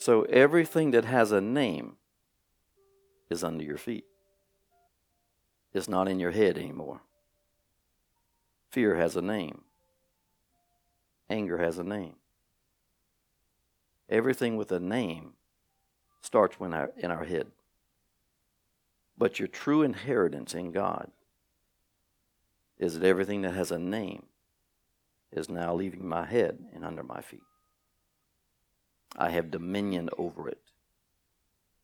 So everything that has a name is under your feet. It's not in your head anymore. Fear has a name. Anger has a name. Everything with a name starts when our, in our head. But your true inheritance in God is that everything that has a name is now leaving my head and under my feet. I have dominion over it.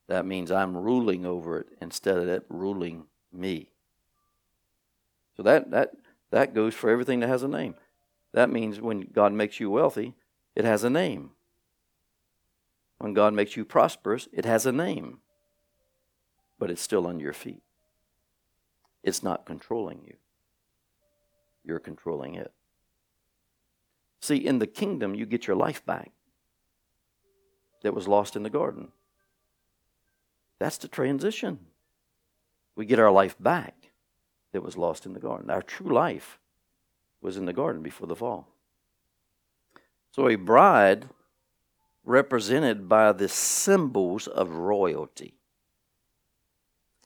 That means I'm ruling over it instead of it ruling me. So that, that, that goes for everything that has a name. That means when God makes you wealthy, it has a name. When God makes you prosperous, it has a name. But it's still under your feet. It's not controlling you. You're controlling it. See, in the kingdom, you get your life back that was lost in the garden. That's the transition. We get our life back that was lost in the garden. Our true life was in the garden before the fall. So a bride represented by the symbols of royalty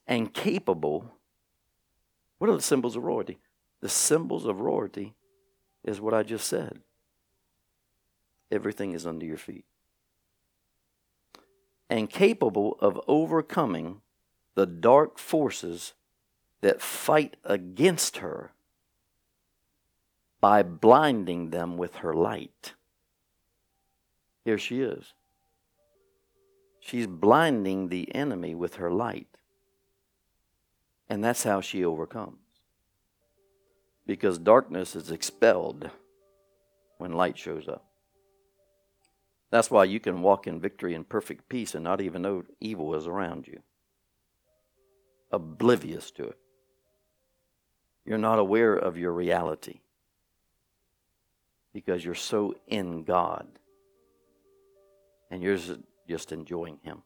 and capable. What are the symbols of royalty? The symbols of royalty is what I just said. Everything is under your feet and capable of overcoming the dark forces that fight against her by blinding them with her light. Here she is. She's blinding the enemy with her light. And that's how she overcomes. Because darkness is expelled when light shows up. That's why you can walk in victory and perfect peace and not even know evil is around you, oblivious to it. You're not aware of your reality because you're so in God and you're just enjoying Him.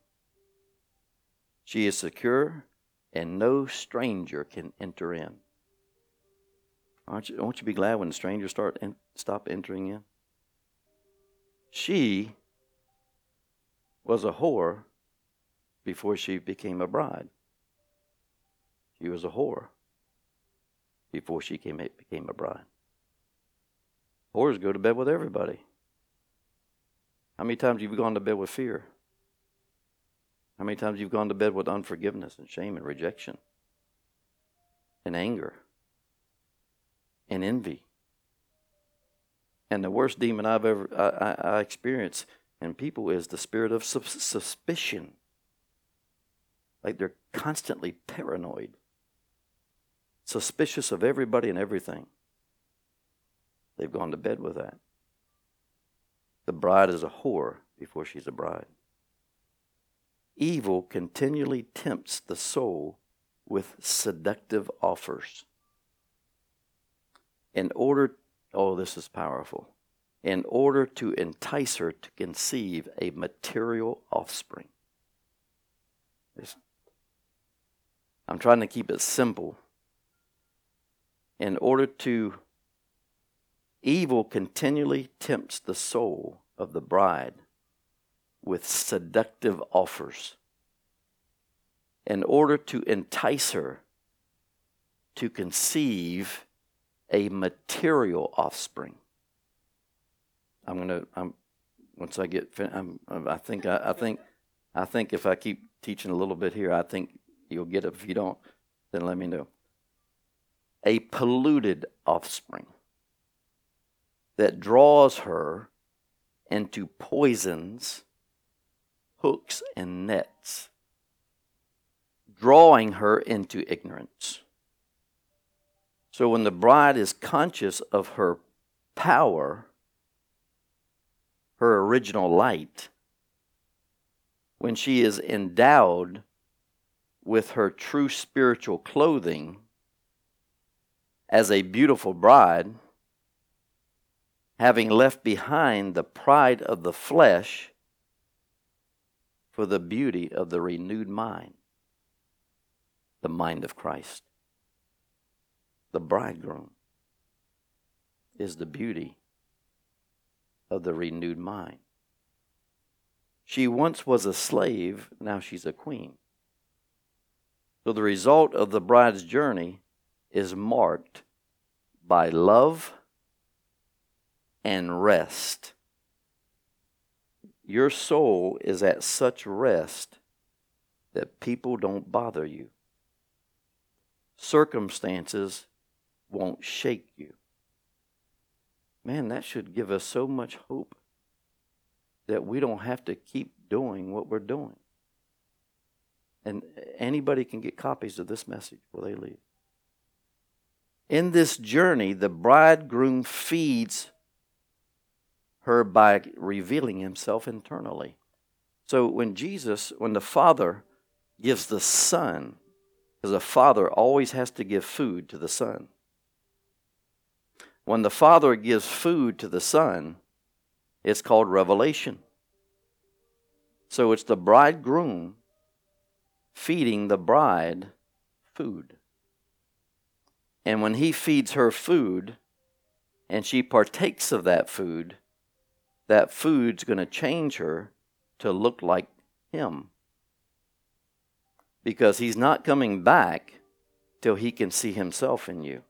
She is secure and no stranger can enter in. Aren't you, won't you be glad when strangers start in, stop entering in? She was a whore before she became a bride. She was a whore before she came, became a bride. Whores go to bed with everybody. How many times you've you gone to bed with fear? How many times you've you gone to bed with unforgiveness and shame and rejection and anger and envy? And the worst demon I've ever I, I, I experienced in people is the spirit of suspicion. Like they're constantly paranoid, suspicious of everybody and everything. They've gone to bed with that. The bride is a whore before she's a bride. Evil continually tempts the soul with seductive offers. In order Oh, this is powerful. In order to entice her to conceive a material offspring. Listen. I'm trying to keep it simple. In order to, evil continually tempts the soul of the bride with seductive offers in order to entice her to conceive a material offspring. I'm gonna. I'm once I get. I'm, I think. I, I think. I think if I keep teaching a little bit here, I think you'll get it. If you don't, then let me know. A polluted offspring that draws her into poisons, hooks, and nets, drawing her into ignorance. So when the bride is conscious of her power, her original light, when she is endowed with her true spiritual clothing as a beautiful bride, having left behind the pride of the flesh for the beauty of the renewed mind, the mind of Christ the bridegroom is the beauty of the renewed mind. She once was a slave, now she's a queen. So the result of the bride's journey is marked by love and rest. Your soul is at such rest that people don't bother you. Circumstances won't shake you. Man, that should give us so much hope that we don't have to keep doing what we're doing. And anybody can get copies of this message before they leave. In this journey, the bridegroom feeds her by revealing himself internally. So when Jesus, when the Father gives the Son, because a father always has to give food to the Son. When the Father gives food to the Son, it's called revelation. So it's the bridegroom feeding the bride food. And when he feeds her food and she partakes of that food, that food's going to change her to look like him. Because he's not coming back till he can see himself in you.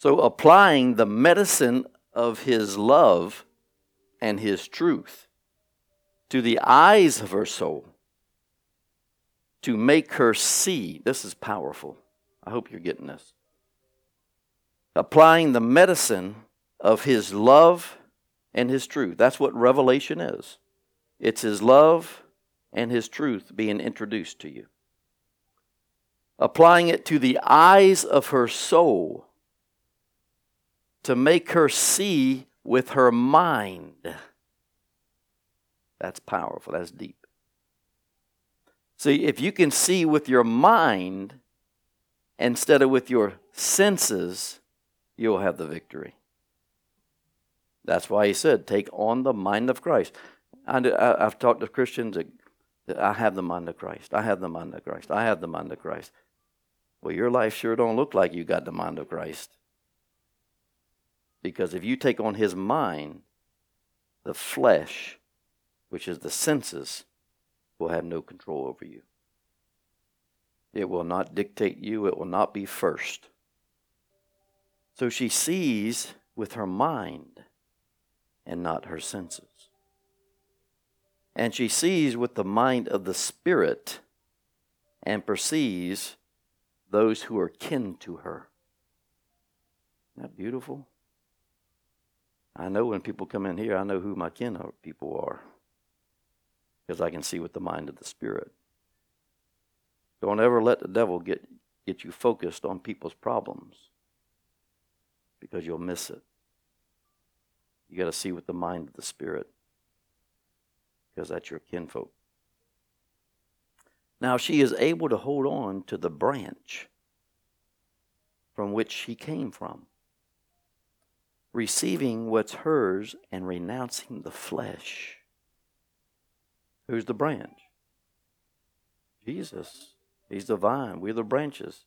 So, applying the medicine of his love and his truth to the eyes of her soul to make her see. This is powerful. I hope you're getting this. Applying the medicine of his love and his truth. That's what revelation is. It's his love and his truth being introduced to you. Applying it to the eyes of her soul to make her see with her mind. That's powerful. That's deep. See, if you can see with your mind instead of with your senses, you'll have the victory. That's why he said, take on the mind of Christ. I, have talked to Christians that I have the mind of Christ. I have the mind of Christ. I have the mind of Christ. Well, your life sure don't look like you got the mind of Christ. Because if you take on his mind, the flesh, which is the senses, will have no control over you. It will not dictate you, it will not be first. So she sees with her mind and not her senses. And she sees with the mind of the Spirit and perceives those who are kin to her. Isn't that beautiful? I know when people come in here, I know who my kin people are because I can see with the mind of the Spirit. Don't ever let the devil get, get you focused on people's problems because you'll miss it. You got to see with the mind of the Spirit because that's your kinfolk. Now she is able to hold on to the branch from which she came from receiving what's hers and renouncing the flesh. Who's the branch? Jesus. He's the vine. We're the branches.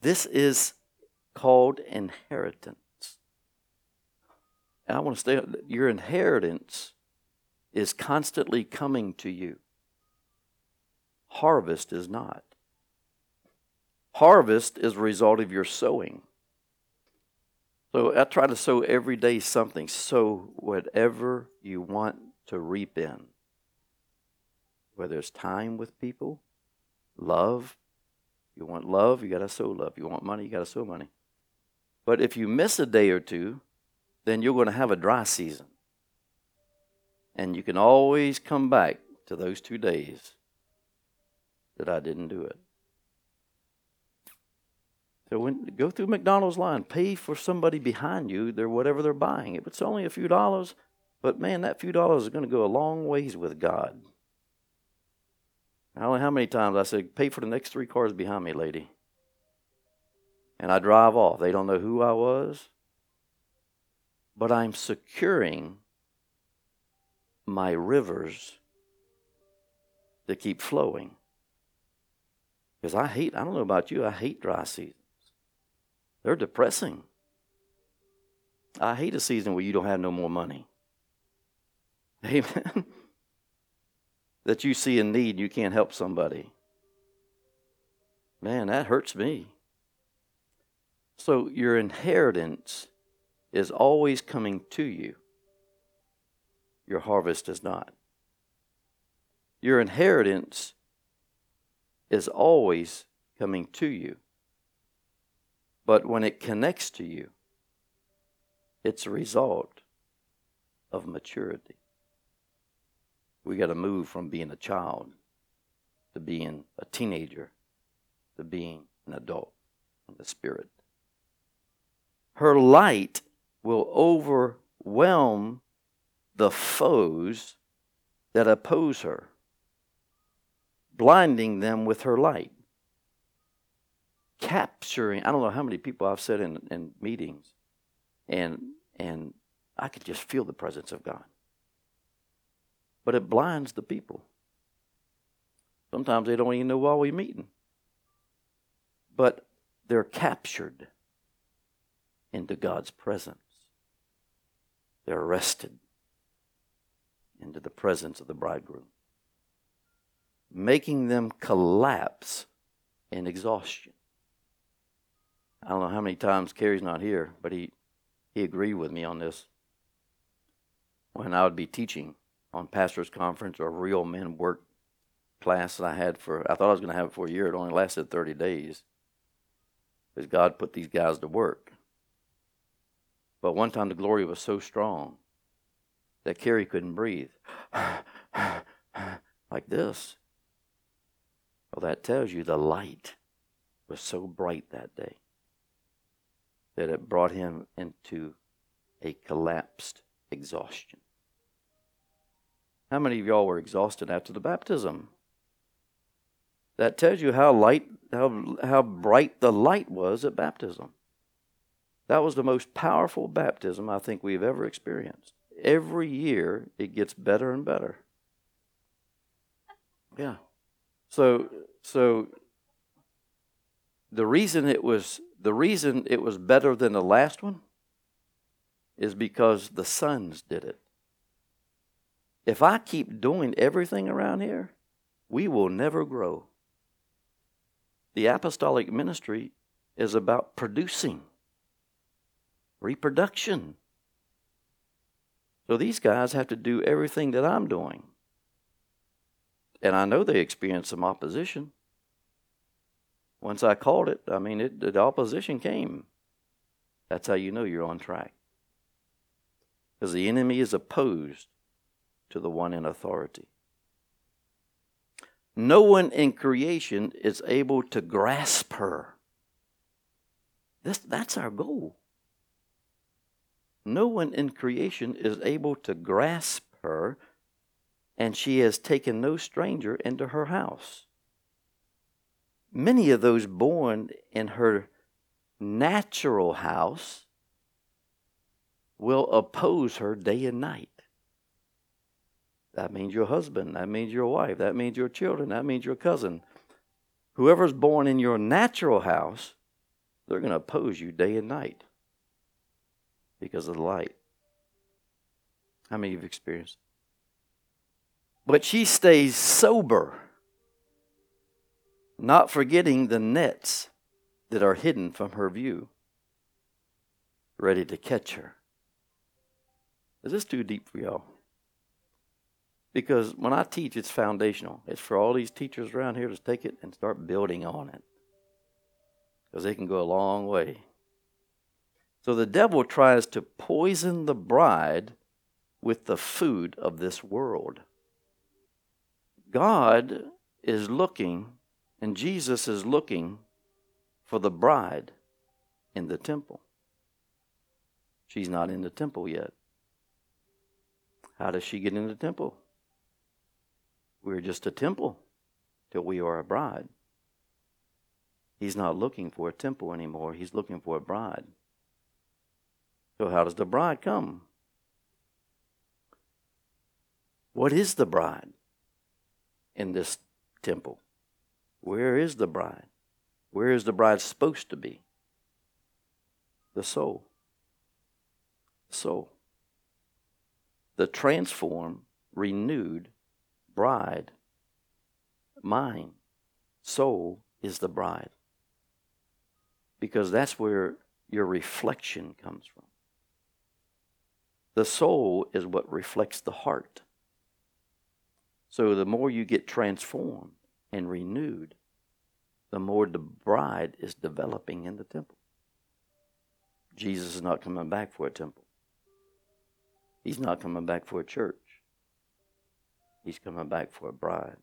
This is called inheritance. And I want to stay, your inheritance is constantly coming to you. Harvest is not. Harvest is a result of your sowing. So I try to sow every day something. Sow whatever you want to reap in. Whether it's time with people, love. You want love, you got to sow love. You want money, you got to sow money. But if you miss a day or two, then you're going to have a dry season. And you can always come back to those two days that I didn't do it. So when go through McDonald's line, pay for somebody behind you, they're whatever they're buying. If it's only a few dollars, but man, that few dollars is going to go a long ways with God. I don't know how many times I said, pay for the next three cars behind me, lady. And I drive off. They don't know who I was. But I'm securing my rivers to keep flowing. Because I hate, I don't know about you, I hate dry seasons. They're depressing. I hate a season where you don't have no more money. Amen. that you see a need, you can't help somebody. Man, that hurts me. So your inheritance is always coming to you. Your harvest is not. Your inheritance is always coming to you. But when it connects to you, it's a result of maturity. We got to move from being a child to being a teenager to being an adult in the spirit. Her light will overwhelm the foes that oppose her, blinding them with her light. Capturing, I don't know how many people I've said in, in meetings, and and I could just feel the presence of God. But it blinds the people. Sometimes they don't even know why we're meeting. But they're captured into God's presence. They're arrested into the presence of the bridegroom, making them collapse in exhaustion. I don't know how many times Kerry's not here, but he, he agreed with me on this. When I would be teaching on pastors' conference or real men work class that I had for, I thought I was going to have it for a year. It only lasted 30 days because God put these guys to work. But one time the glory was so strong that Kerry couldn't breathe. like this. Well, that tells you the light was so bright that day that it brought him into a collapsed exhaustion. How many of y'all were exhausted after the baptism? That tells you how light, how, how bright the light was at baptism. That was the most powerful baptism I think we've ever experienced. Every year it gets better and better. Yeah. So so the reason it was the reason it was better than the last one is because the sons did it. If I keep doing everything around here, we will never grow. The apostolic ministry is about producing, reproduction. So these guys have to do everything that I'm doing. And I know they experience some opposition. Once I called it, I mean, it, the opposition came. That's how you know you're on track. Because the enemy is opposed to the one in authority. No one in creation is able to grasp her. This, that's our goal. No one in creation is able to grasp her, and she has taken no stranger into her house. Many of those born in her natural house will oppose her day and night. That means your husband. That means your wife. That means your children. That means your cousin. Whoever's born in your natural house, they're going to oppose you day and night because of the light. How many of you have experienced? But she stays sober, not forgetting the nets that are hidden from her view, ready to catch her. Is this too deep for y'all? Because when I teach, it's foundational. It's for all these teachers around here to take it and start building on it. Because they can go a long way. So the devil tries to poison the bride with the food of this world. God is looking, and Jesus is looking for the bride in the temple. She's not in the temple yet. How does she get in the temple? We're just a temple till we are a bride. He's not looking for a temple anymore, he's looking for a bride. So, how does the bride come? What is the bride in this temple? Where is the bride? Where is the bride supposed to be? The soul. The soul. The transformed renewed bride, mine, soul is the bride. Because that's where your reflection comes from. The soul is what reflects the heart. So the more you get transformed and renewed, the more the bride is developing in the temple. Jesus is not coming back for a temple. He's not coming back for a church. He's coming back for a bride.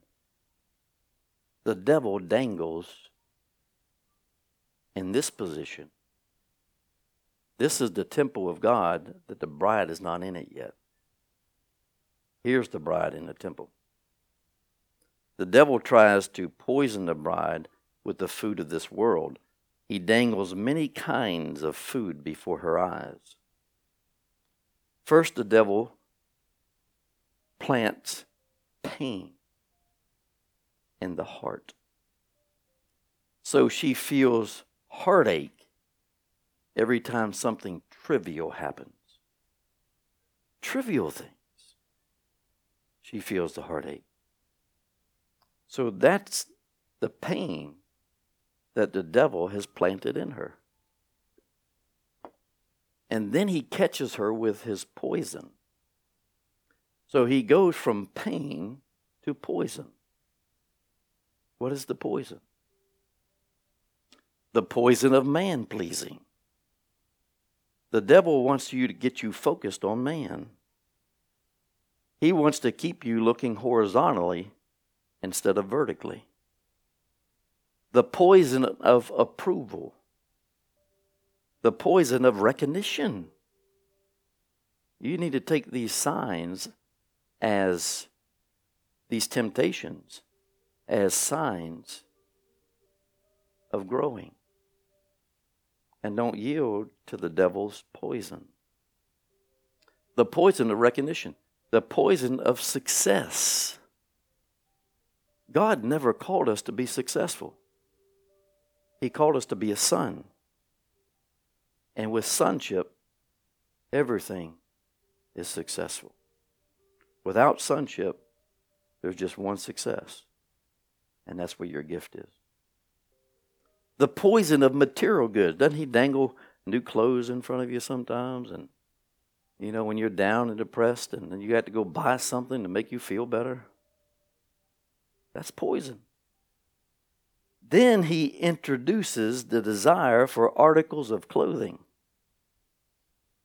The devil dangles in this position. This is the temple of God that the bride is not in it yet. Here's the bride in the temple. The devil tries to poison the bride with the food of this world. He dangles many kinds of food before her eyes. First, the devil plants pain in the heart. So she feels heartache every time something trivial happens. Trivial things. She feels the heartache. So that's the pain that the devil has planted in her. And then he catches her with his poison. So he goes from pain to poison. What is the poison? The poison of man pleasing. The devil wants you to get you focused on man. He wants to keep you looking horizontally instead of vertically. The poison of approval. The poison of recognition. You need to take these signs as these temptations as signs of growing. And don't yield to the devil's poison. The poison of recognition, the poison of success. God never called us to be successful, He called us to be a son. And with sonship, everything is successful. Without sonship, there's just one success, and that's where your gift is. The poison of material goods. Doesn't he dangle new clothes in front of you sometimes? And, you know, when you're down and depressed and you have to go buy something to make you feel better? That's poison. Then he introduces the desire for articles of clothing,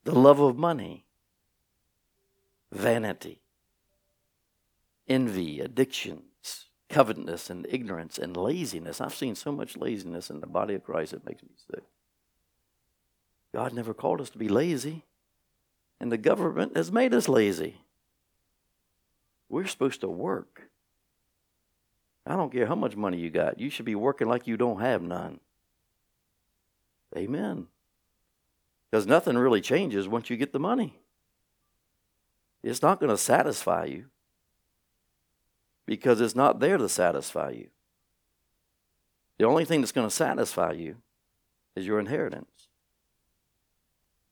the love of money, vanity envy, addictions, covetousness, and ignorance and laziness. I've seen so much laziness in the body of Christ it makes me sick. God never called us to be lazy, and the government has made us lazy. We're supposed to work. I don't care how much money you got, you should be working like you don't have none. Amen. Because nothing really changes once you get the money. It's not going to satisfy you because it's not there to satisfy you. The only thing that's going to satisfy you is your inheritance.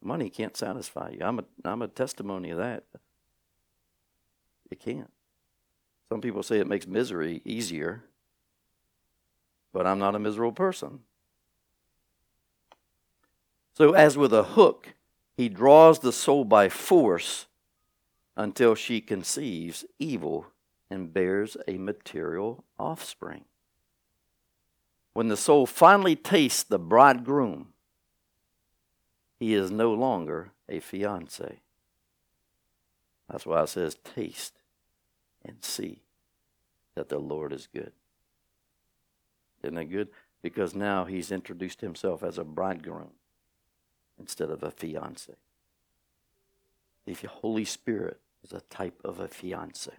Money can't satisfy you. I'm a, I'm a testimony of that. It can't. Some people say it makes misery easier, but I'm not a miserable person. So, as with a hook, he draws the soul by force until she conceives evil and bears a material offspring. When the soul finally tastes the bridegroom, he is no longer a fiance. That's why it says, taste and see that the Lord is good. Isn't that good? Because now he's introduced himself as a bridegroom instead of a fiance. The Holy Spirit is a type of a fiance.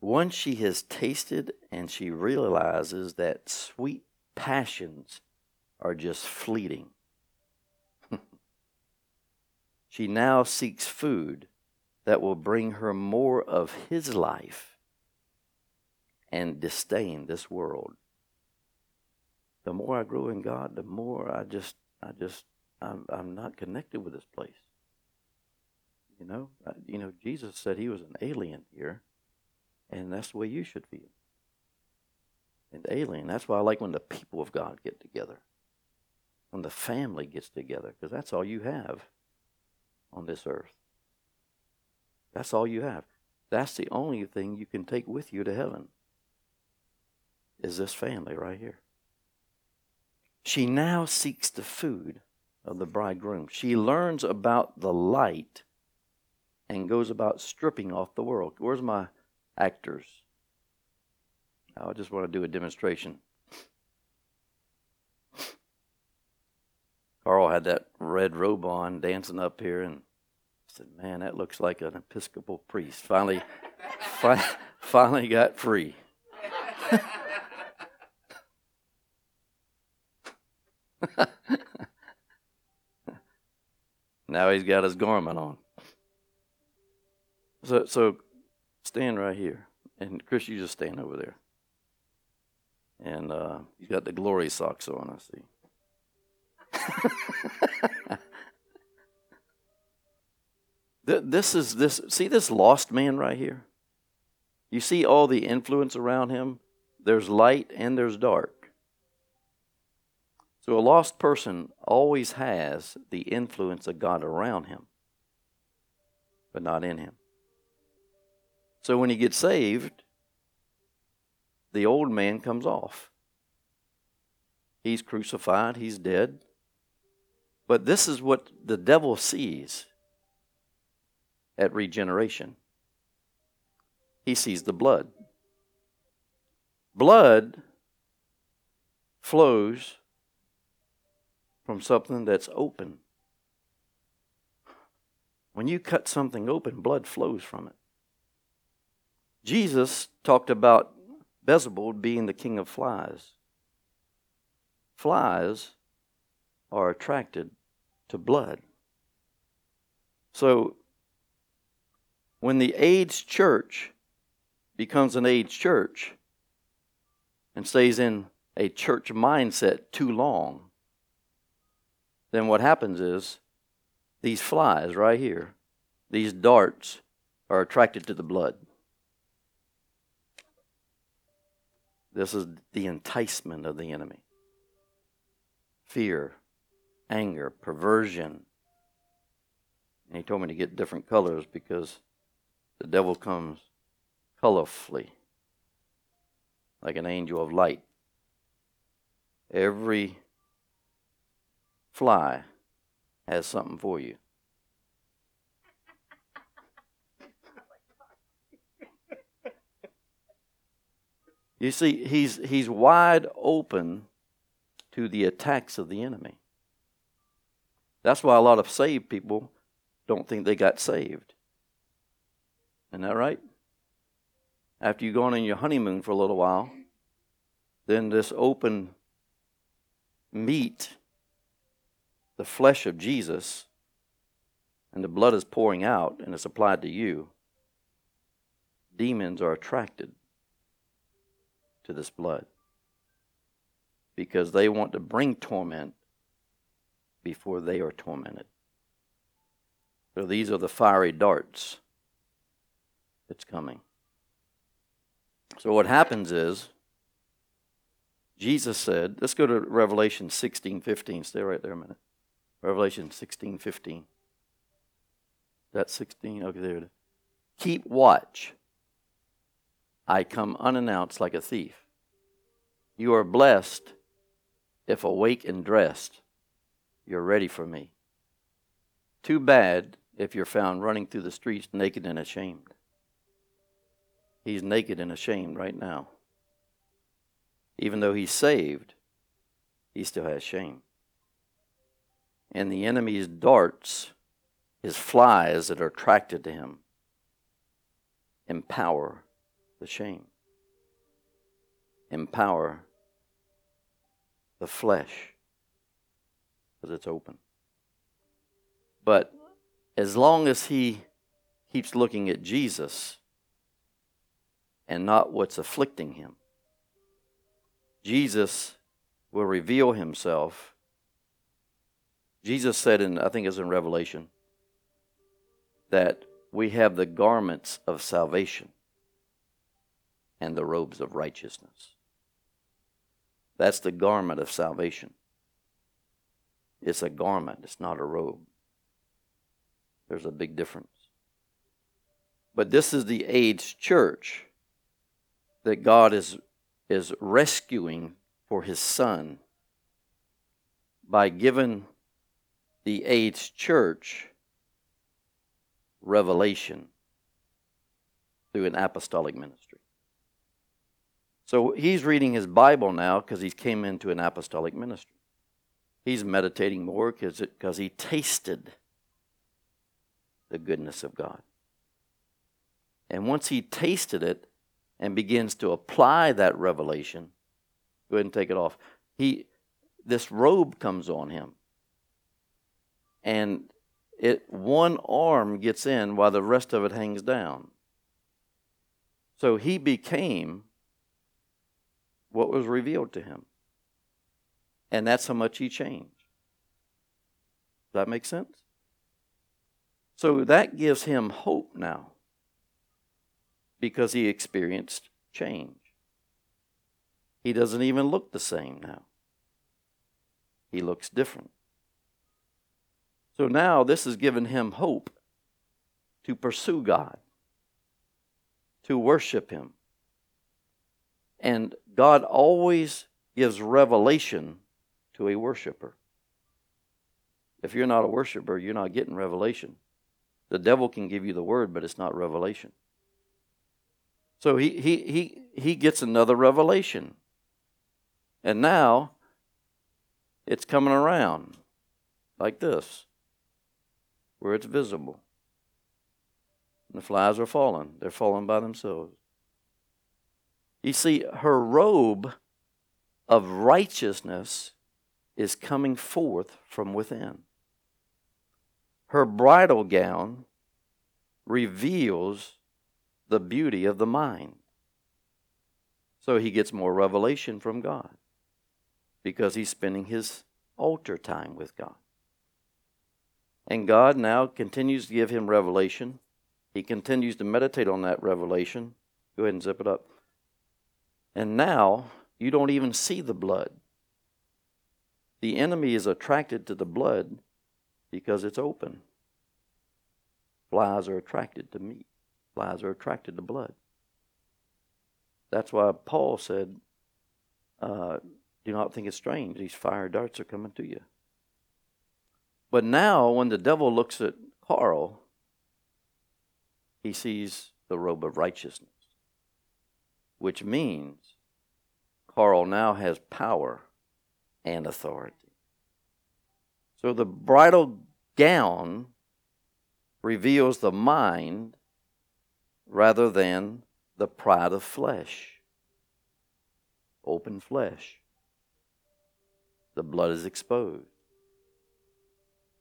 Once she has tasted and she realizes that sweet passions are just fleeting, she now seeks food that will bring her more of his life and disdain this world. The more I grow in God, the more I just, I just, I'm, I'm not connected with this place. You know, uh, you know, Jesus said he was an alien here, and that's the way you should feel. An alien. That's why I like when the people of God get together, when the family gets together, because that's all you have on this earth. That's all you have. That's the only thing you can take with you to heaven. Is this family right here? She now seeks the food of the bridegroom. She learns about the light and goes about stripping off the world. Where's my actors? I just want to do a demonstration. Carl had that red robe on, dancing up here, and I said, "Man, that looks like an Episcopal priest." Finally, fi- finally got free. now he's got his garment on. So, so stand right here, and Chris, you just stand over there. And uh, he's got the glory socks on. I see. this is this. See this lost man right here. You see all the influence around him. There's light and there's dark. So a lost person always has the influence of God around him, but not in him. So when he gets saved, the old man comes off. He's crucified, he's dead. But this is what the devil sees at regeneration he sees the blood. Blood flows from something that's open. When you cut something open, blood flows from it. Jesus talked about Beelzebub being the king of flies. Flies are attracted to blood. So, when the AIDS church becomes an AIDS church and stays in a church mindset too long, then what happens is these flies right here, these darts, are attracted to the blood. This is the enticement of the enemy fear, anger, perversion. And he told me to get different colors because the devil comes colorfully, like an angel of light. Every fly has something for you. You see, he's, he's wide open to the attacks of the enemy. That's why a lot of saved people don't think they got saved. Isn't that right? after you've gone on your honeymoon for a little while, then this open meat, the flesh of Jesus, and the blood is pouring out and it's applied to you, demons are attracted to this blood because they want to bring torment before they are tormented. So these are the fiery darts that's coming. So what happens is, Jesus said, let's go to Revelation 16, 15. Stay right there a minute. Revelation 16, 15. That 16? Okay, there it is. Keep watch. I come unannounced like a thief. You are blessed if awake and dressed. You're ready for me. Too bad if you're found running through the streets naked and ashamed. He's naked and ashamed right now. Even though he's saved, he still has shame. And the enemy's darts, his flies that are attracted to him, empower the shame, empower the flesh because it's open. But as long as he keeps looking at Jesus, and not what's afflicting him. Jesus will reveal himself. Jesus said in, I think it's in Revelation, that we have the garments of salvation and the robes of righteousness. That's the garment of salvation. It's a garment, it's not a robe. There's a big difference. But this is the AIDS church that God is, is rescuing for his son by giving the AIDS church revelation through an apostolic ministry. So he's reading his Bible now because he came into an apostolic ministry. He's meditating more because he tasted the goodness of God. And once he tasted it and begins to apply that revelation, go ahead and take it off. He this robe comes on him. And it one arm gets in while the rest of it hangs down. So he became what was revealed to him. And that's how much he changed. Does that make sense? So that gives him hope now because he experienced change. He doesn't even look the same now, he looks different. So now this has given him hope to pursue God, to worship Him. And God always gives revelation to a worshiper. If you're not a worshiper, you're not getting revelation. The devil can give you the word, but it's not revelation. So he, he, he, he gets another revelation. And now it's coming around like this where it's visible. And the flies are falling. They're falling by themselves. You see, her robe of righteousness is coming forth from within. Her bridal gown reveals the beauty of the mind. So he gets more revelation from God because he's spending his altar time with God. And God now continues to give him revelation. He continues to meditate on that revelation. Go ahead and zip it up. And now you don't even see the blood. The enemy is attracted to the blood because it's open. Flies are attracted to meat, flies are attracted to blood. That's why Paul said, uh, Do not think it's strange. These fire darts are coming to you. But now, when the devil looks at Carl, he sees the robe of righteousness, which means Carl now has power and authority. So the bridal gown reveals the mind rather than the pride of flesh. Open flesh. The blood is exposed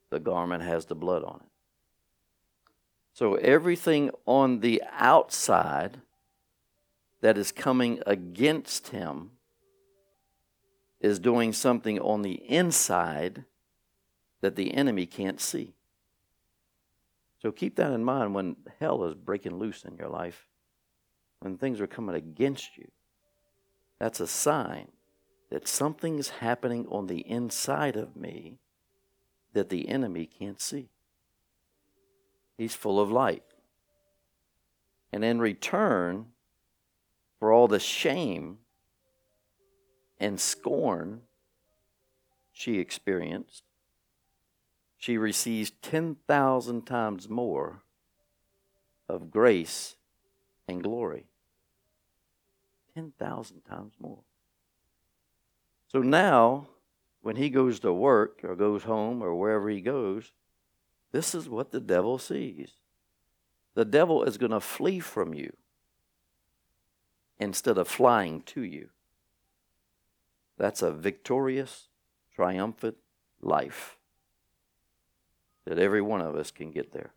the garment has the blood on it. So everything on the outside that is coming against him is doing something on the inside that the enemy can't see. So keep that in mind when hell is breaking loose in your life, when things are coming against you. That's a sign that something's happening on the inside of me that the enemy can't see. He's full of light. And in return for all the shame and scorn she experienced, she receives 10,000 times more of grace and glory. 10,000 times more. So now when he goes to work or goes home or wherever he goes, this is what the devil sees. The devil is going to flee from you instead of flying to you. That's a victorious, triumphant life that every one of us can get there.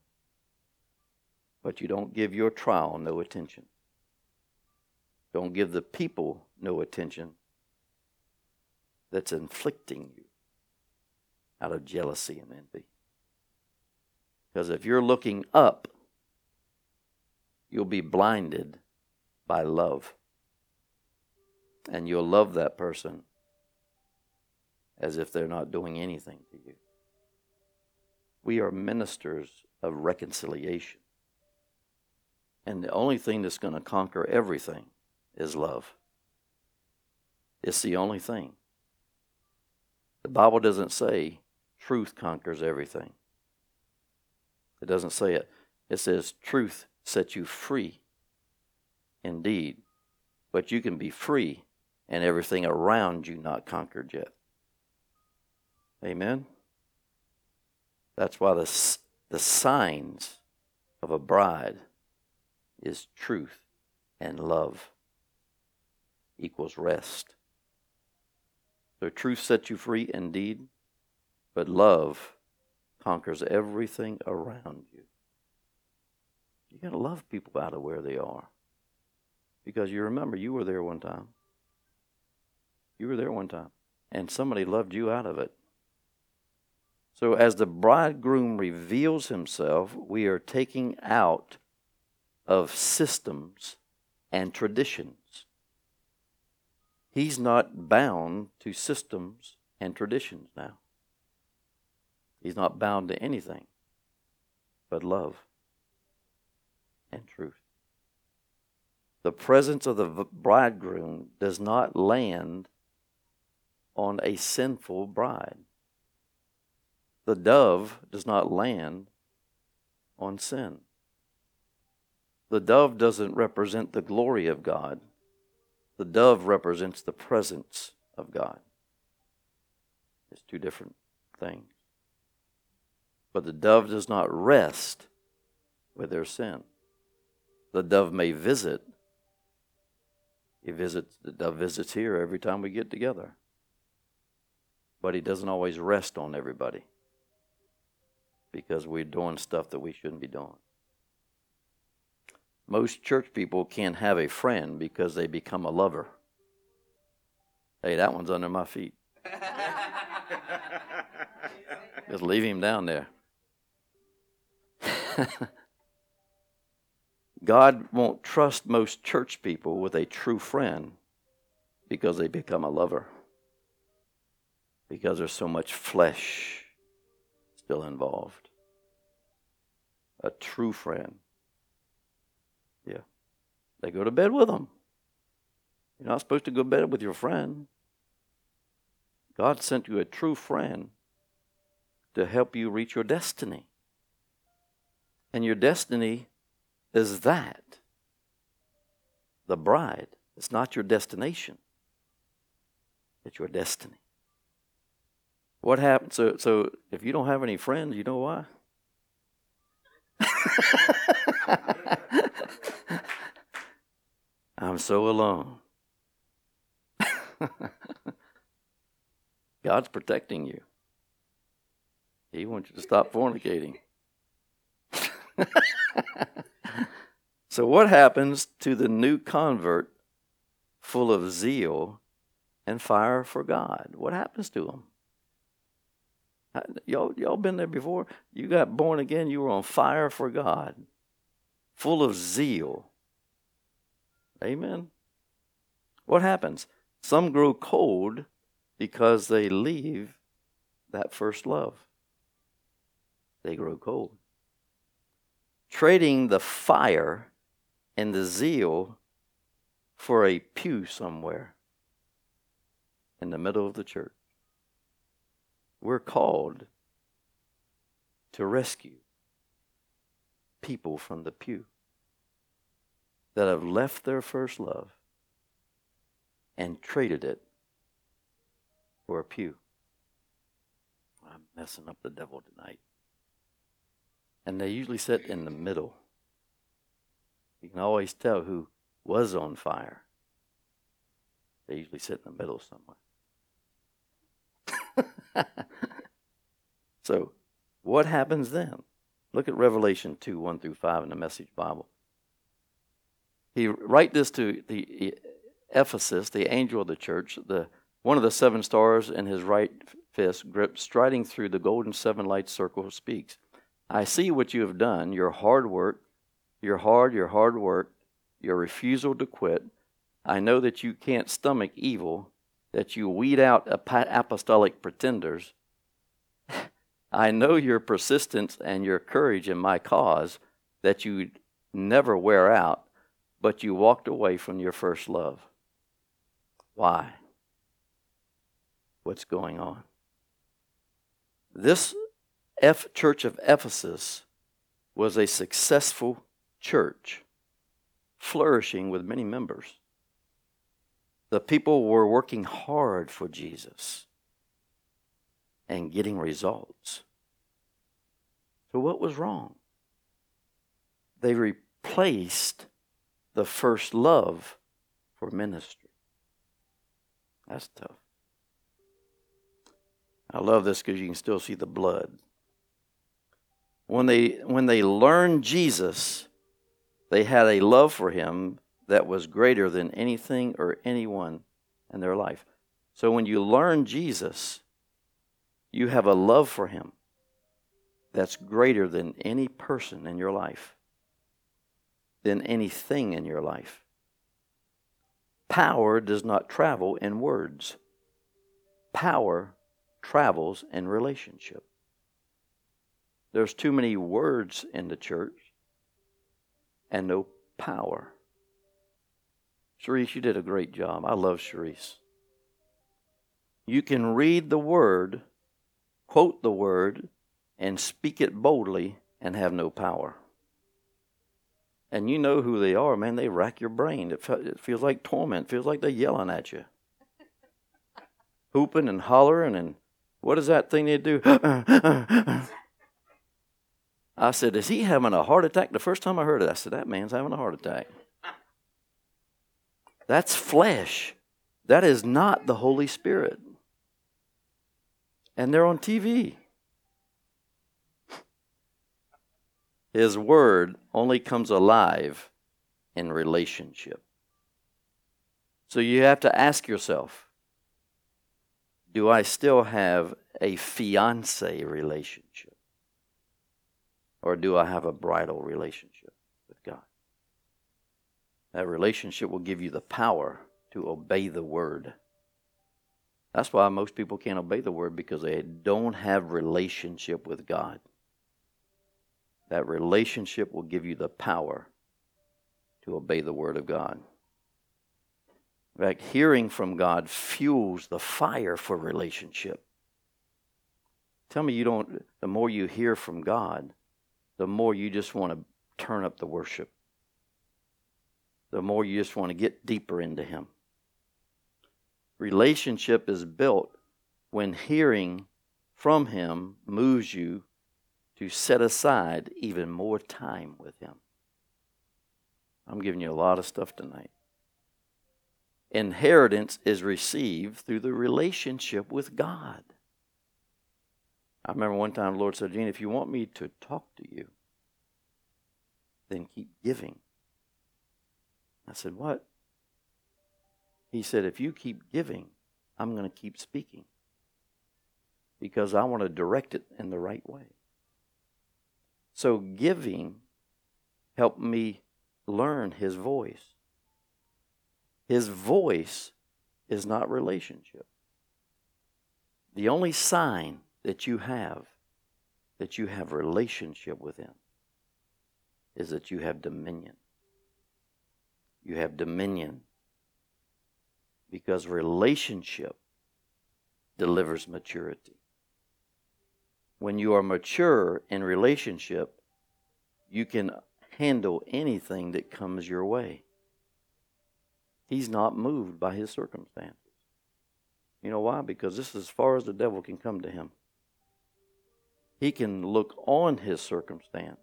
But you don't give your trial no attention. Don't give the people no attention that's inflicting you out of jealousy and envy. Because if you're looking up, you'll be blinded by love. And you'll love that person as if they're not doing anything to you. We are ministers of reconciliation. And the only thing that's going to conquer everything is love. It's the only thing. The Bible doesn't say truth conquers everything. It doesn't say it. It says truth sets you free indeed. But you can be free and everything around you not conquered yet. Amen? That's why the, the signs of a bride is truth and love equals rest. So truth sets you free indeed, but love conquers everything around you. You got to love people out of where they are. Because you remember, you were there one time. You were there one time. And somebody loved you out of it. So, as the bridegroom reveals himself, we are taking out of systems and traditions. He's not bound to systems and traditions now. He's not bound to anything but love and truth. The presence of the bridegroom does not land on a sinful bride. The dove does not land on sin. The dove doesn't represent the glory of God. The dove represents the presence of God. It's two different things. But the dove does not rest with their sin. The dove may visit. He visits the dove visits here every time we get together. But he doesn't always rest on everybody because we're doing stuff that we shouldn't be doing. Most church people can't have a friend because they become a lover. Hey, that one's under my feet. Just leave him down there. God won't trust most church people with a true friend because they become a lover. Because there's so much flesh still involved. A true friend. Yeah. They go to bed with them. You're not supposed to go to bed with your friend. God sent you a true friend to help you reach your destiny. And your destiny is that the bride. It's not your destination, it's your destiny. What happens? So, so if you don't have any friends, you know why? I'm so alone. God's protecting you. He wants you to stop fornicating. so, what happens to the new convert full of zeal and fire for God? What happens to him? Y'all, y'all been there before? You got born again, you were on fire for God, full of zeal. Amen. What happens? Some grow cold because they leave that first love. They grow cold trading the fire and the zeal for a pew somewhere in the middle of the church. We're called to rescue people from the pew that have left their first love and traded it for a pew. I'm messing up the devil tonight and they usually sit in the middle. You can always tell who was on fire. They usually sit in the middle somewhere. so, what happens then? Look at Revelation 2 1 through 5 in the Message Bible. He write this to the Ephesus, the angel of the church, the one of the seven stars in his right fist, gripped, striding through the golden seven light circle, speaks. I see what you have done, your hard work, your hard, your hard work, your refusal to quit. I know that you can't stomach evil, that you weed out apostolic pretenders. I know your persistence and your courage in my cause, that you never wear out, but you walked away from your first love. Why? What's going on? This F church of Ephesus was a successful church, flourishing with many members. The people were working hard for Jesus and getting results. So, what was wrong? They replaced the first love for ministry. That's tough. I love this because you can still see the blood. When they, when they learned Jesus, they had a love for him that was greater than anything or anyone in their life. So when you learn Jesus, you have a love for him that's greater than any person in your life, than anything in your life. Power does not travel in words. Power travels in relationship. There's too many words in the church and no power. Sharice, you did a great job. I love Sharice. You can read the word, quote the word, and speak it boldly and have no power. And you know who they are, man. They rack your brain. It, feels like torment. It feels like they're yelling at you, hooping and hollering. And what is that thing they do? I said, Is he having a heart attack? The first time I heard it, I said, That man's having a heart attack. That's flesh. That is not the Holy Spirit. And they're on TV. His word only comes alive in relationship. So you have to ask yourself do I still have a fiance relationship? Or do I have a bridal relationship? That relationship will give you the power to obey the word. That's why most people can't obey the word because they don't have relationship with God. That relationship will give you the power to obey the word of God. In fact, hearing from God fuels the fire for relationship. Tell me you don't, the more you hear from God, the more you just want to turn up the worship. The more you just want to get deeper into Him. Relationship is built when hearing from Him moves you to set aside even more time with Him. I'm giving you a lot of stuff tonight. Inheritance is received through the relationship with God. I remember one time the Lord said, Gene, if you want me to talk to you, then keep giving. I said, What? He said, If you keep giving, I'm going to keep speaking because I want to direct it in the right way. So giving helped me learn His voice. His voice is not relationship. The only sign that you have that you have relationship with him is that you have dominion. You have dominion because relationship delivers maturity. When you are mature in relationship, you can handle anything that comes your way. He's not moved by his circumstances. You know why? Because this is as far as the devil can come to him. He can look on his circumstance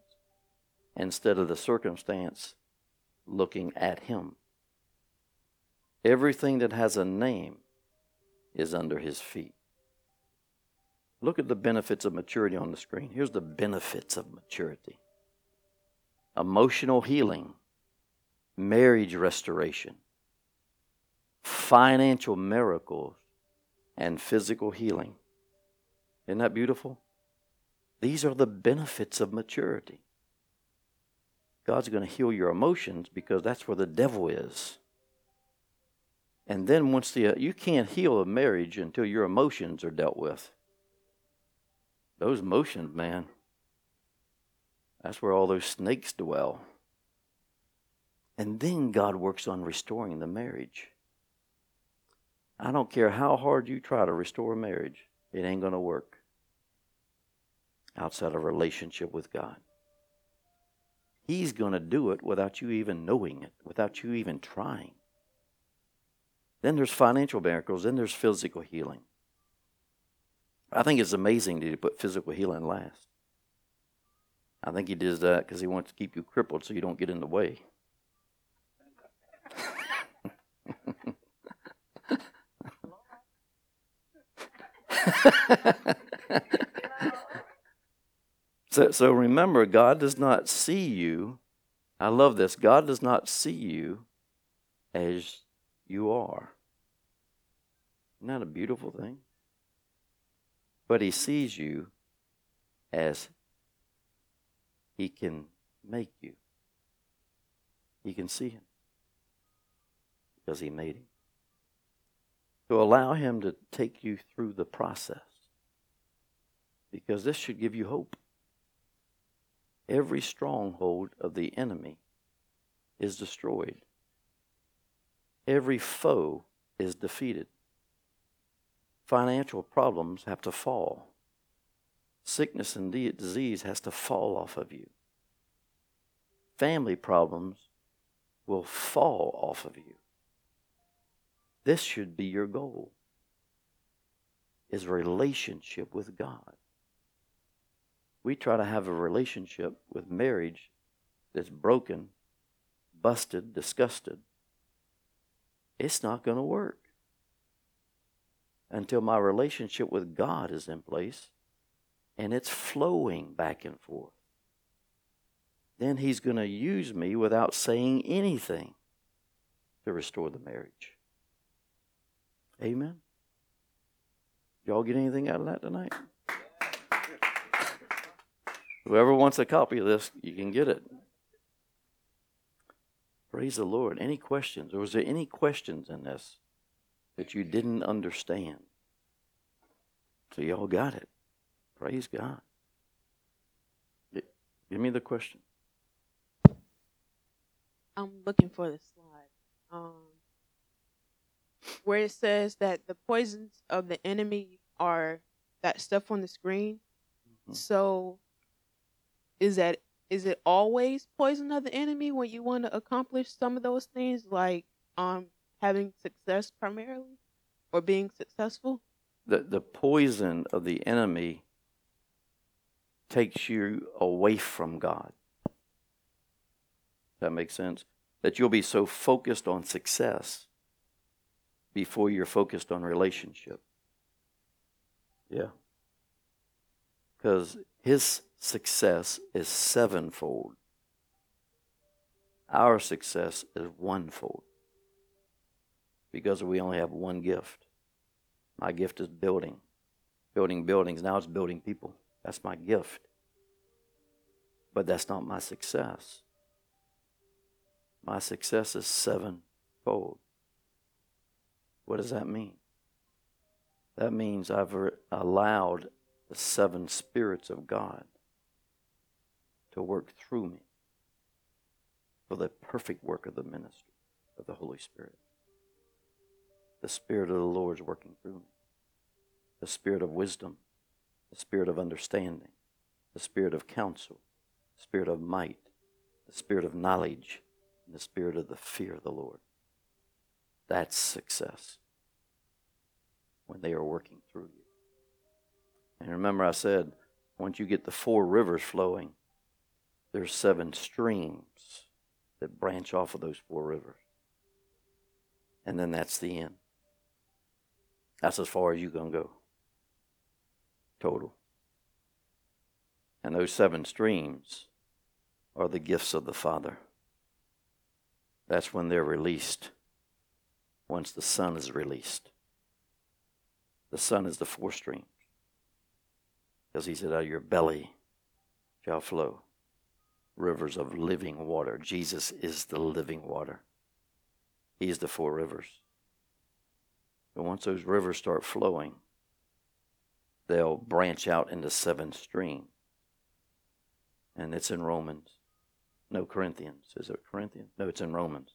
instead of the circumstance looking at him. Everything that has a name is under his feet. Look at the benefits of maturity on the screen. Here's the benefits of maturity emotional healing, marriage restoration, financial miracles, and physical healing. Isn't that beautiful? These are the benefits of maturity. God's going to heal your emotions because that's where the devil is. And then once the uh, you can't heal a marriage until your emotions are dealt with. Those emotions, man. That's where all those snakes dwell. And then God works on restoring the marriage. I don't care how hard you try to restore a marriage, it ain't going to work outside of relationship with God. He's going to do it without you even knowing it, without you even trying. Then there's financial miracles, then there's physical healing. I think it's amazing that he put physical healing last. I think he does that because he wants to keep you crippled so you don't get in the way. so, so remember, God does not see you. I love this. God does not see you as you are. Isn't that a beautiful thing? But He sees you as He can make you. He can see Him because He made Him to allow Him to take you through the process. Because this should give you hope. Every stronghold of the enemy is destroyed, every foe is defeated. Financial problems have to fall. Sickness and disease has to fall off of you. Family problems will fall off of you. This should be your goal. Is relationship with God. We try to have a relationship with marriage that's broken, busted, disgusted. It's not going to work until my relationship with God is in place and it's flowing back and forth. Then He's going to use me without saying anything to restore the marriage. Amen. Y'all get anything out of that tonight? Whoever wants a copy of this, you can get it. Praise the Lord. Any questions? Or was there any questions in this that you didn't understand? So y'all got it. Praise God. Give me the question. I'm looking for the slide. Um, where it says that the poisons of the enemy are that stuff on the screen. Mm-hmm. So is that is it always poison of the enemy when you want to accomplish some of those things like um having success primarily or being successful? The the poison of the enemy takes you away from God. That makes sense? That you'll be so focused on success before you're focused on relationship. Yeah. Because his success is sevenfold. Our success is onefold. Because we only have one gift. My gift is building. Building buildings. Now it's building people. That's my gift. But that's not my success. My success is sevenfold. What does that mean? That means I've allowed the seven spirits of God to work through me for the perfect work of the ministry of the Holy Spirit. The Spirit of the Lord is working through me. The Spirit of wisdom, the Spirit of understanding, the Spirit of counsel, the Spirit of might, the Spirit of knowledge, and the Spirit of the fear of the Lord. That's success when they are working through you. And remember, I said, once you get the four rivers flowing, there's seven streams that branch off of those four rivers. And then that's the end. That's as far as you're going to go. Total. And those seven streams are the gifts of the Father. That's when they're released once the Son is released. The Son is the four streams Because he said, Out of your belly shall flow rivers of living water. Jesus is the living water, He's the four rivers. And once those rivers start flowing, they'll branch out into seven streams. And it's in Romans. No, Corinthians. Is it Corinthians? No, it's in Romans.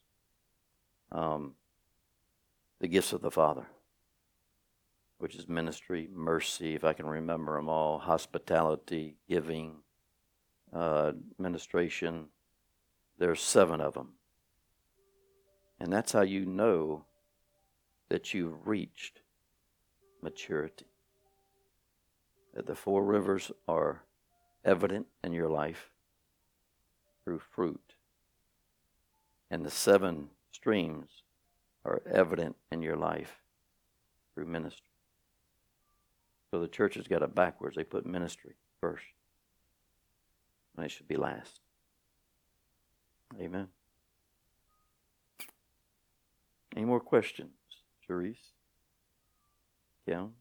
Um, the gifts of the Father, which is ministry, mercy, if I can remember them all, hospitality, giving, uh, administration. There's seven of them. And that's how you know that you've reached maturity. That the four rivers are evident in your life through fruit. And the seven streams are evident in your life through ministry. So the church has got it backwards. They put ministry first, it should be last. Amen. Any more questions, Therese? Kim?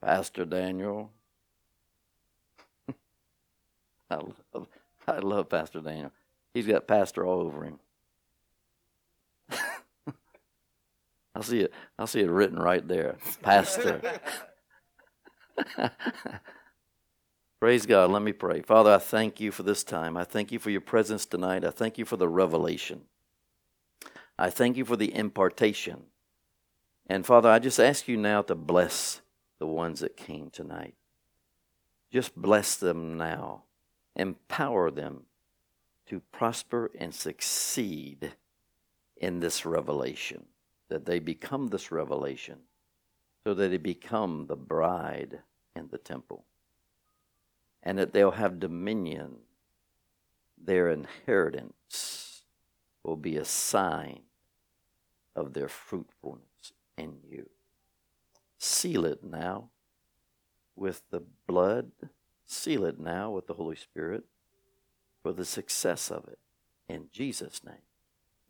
Pastor Daniel? I love, I love Pastor Daniel. He's got pastor all over him. I see it. I see it written right there, pastor. Praise God. Let me pray. Father, I thank you for this time. I thank you for your presence tonight. I thank you for the revelation. I thank you for the impartation. And Father, I just ask you now to bless the ones that came tonight. Just bless them now. Empower them to prosper and succeed in this revelation, that they become this revelation, so that they become the bride in the temple, and that they'll have dominion. Their inheritance will be a sign of their fruitfulness in you. Seal it now with the blood, seal it now with the Holy Spirit for the success of it. In Jesus' name,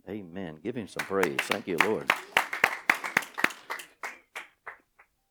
amen. Give him some praise. Thank you, Lord.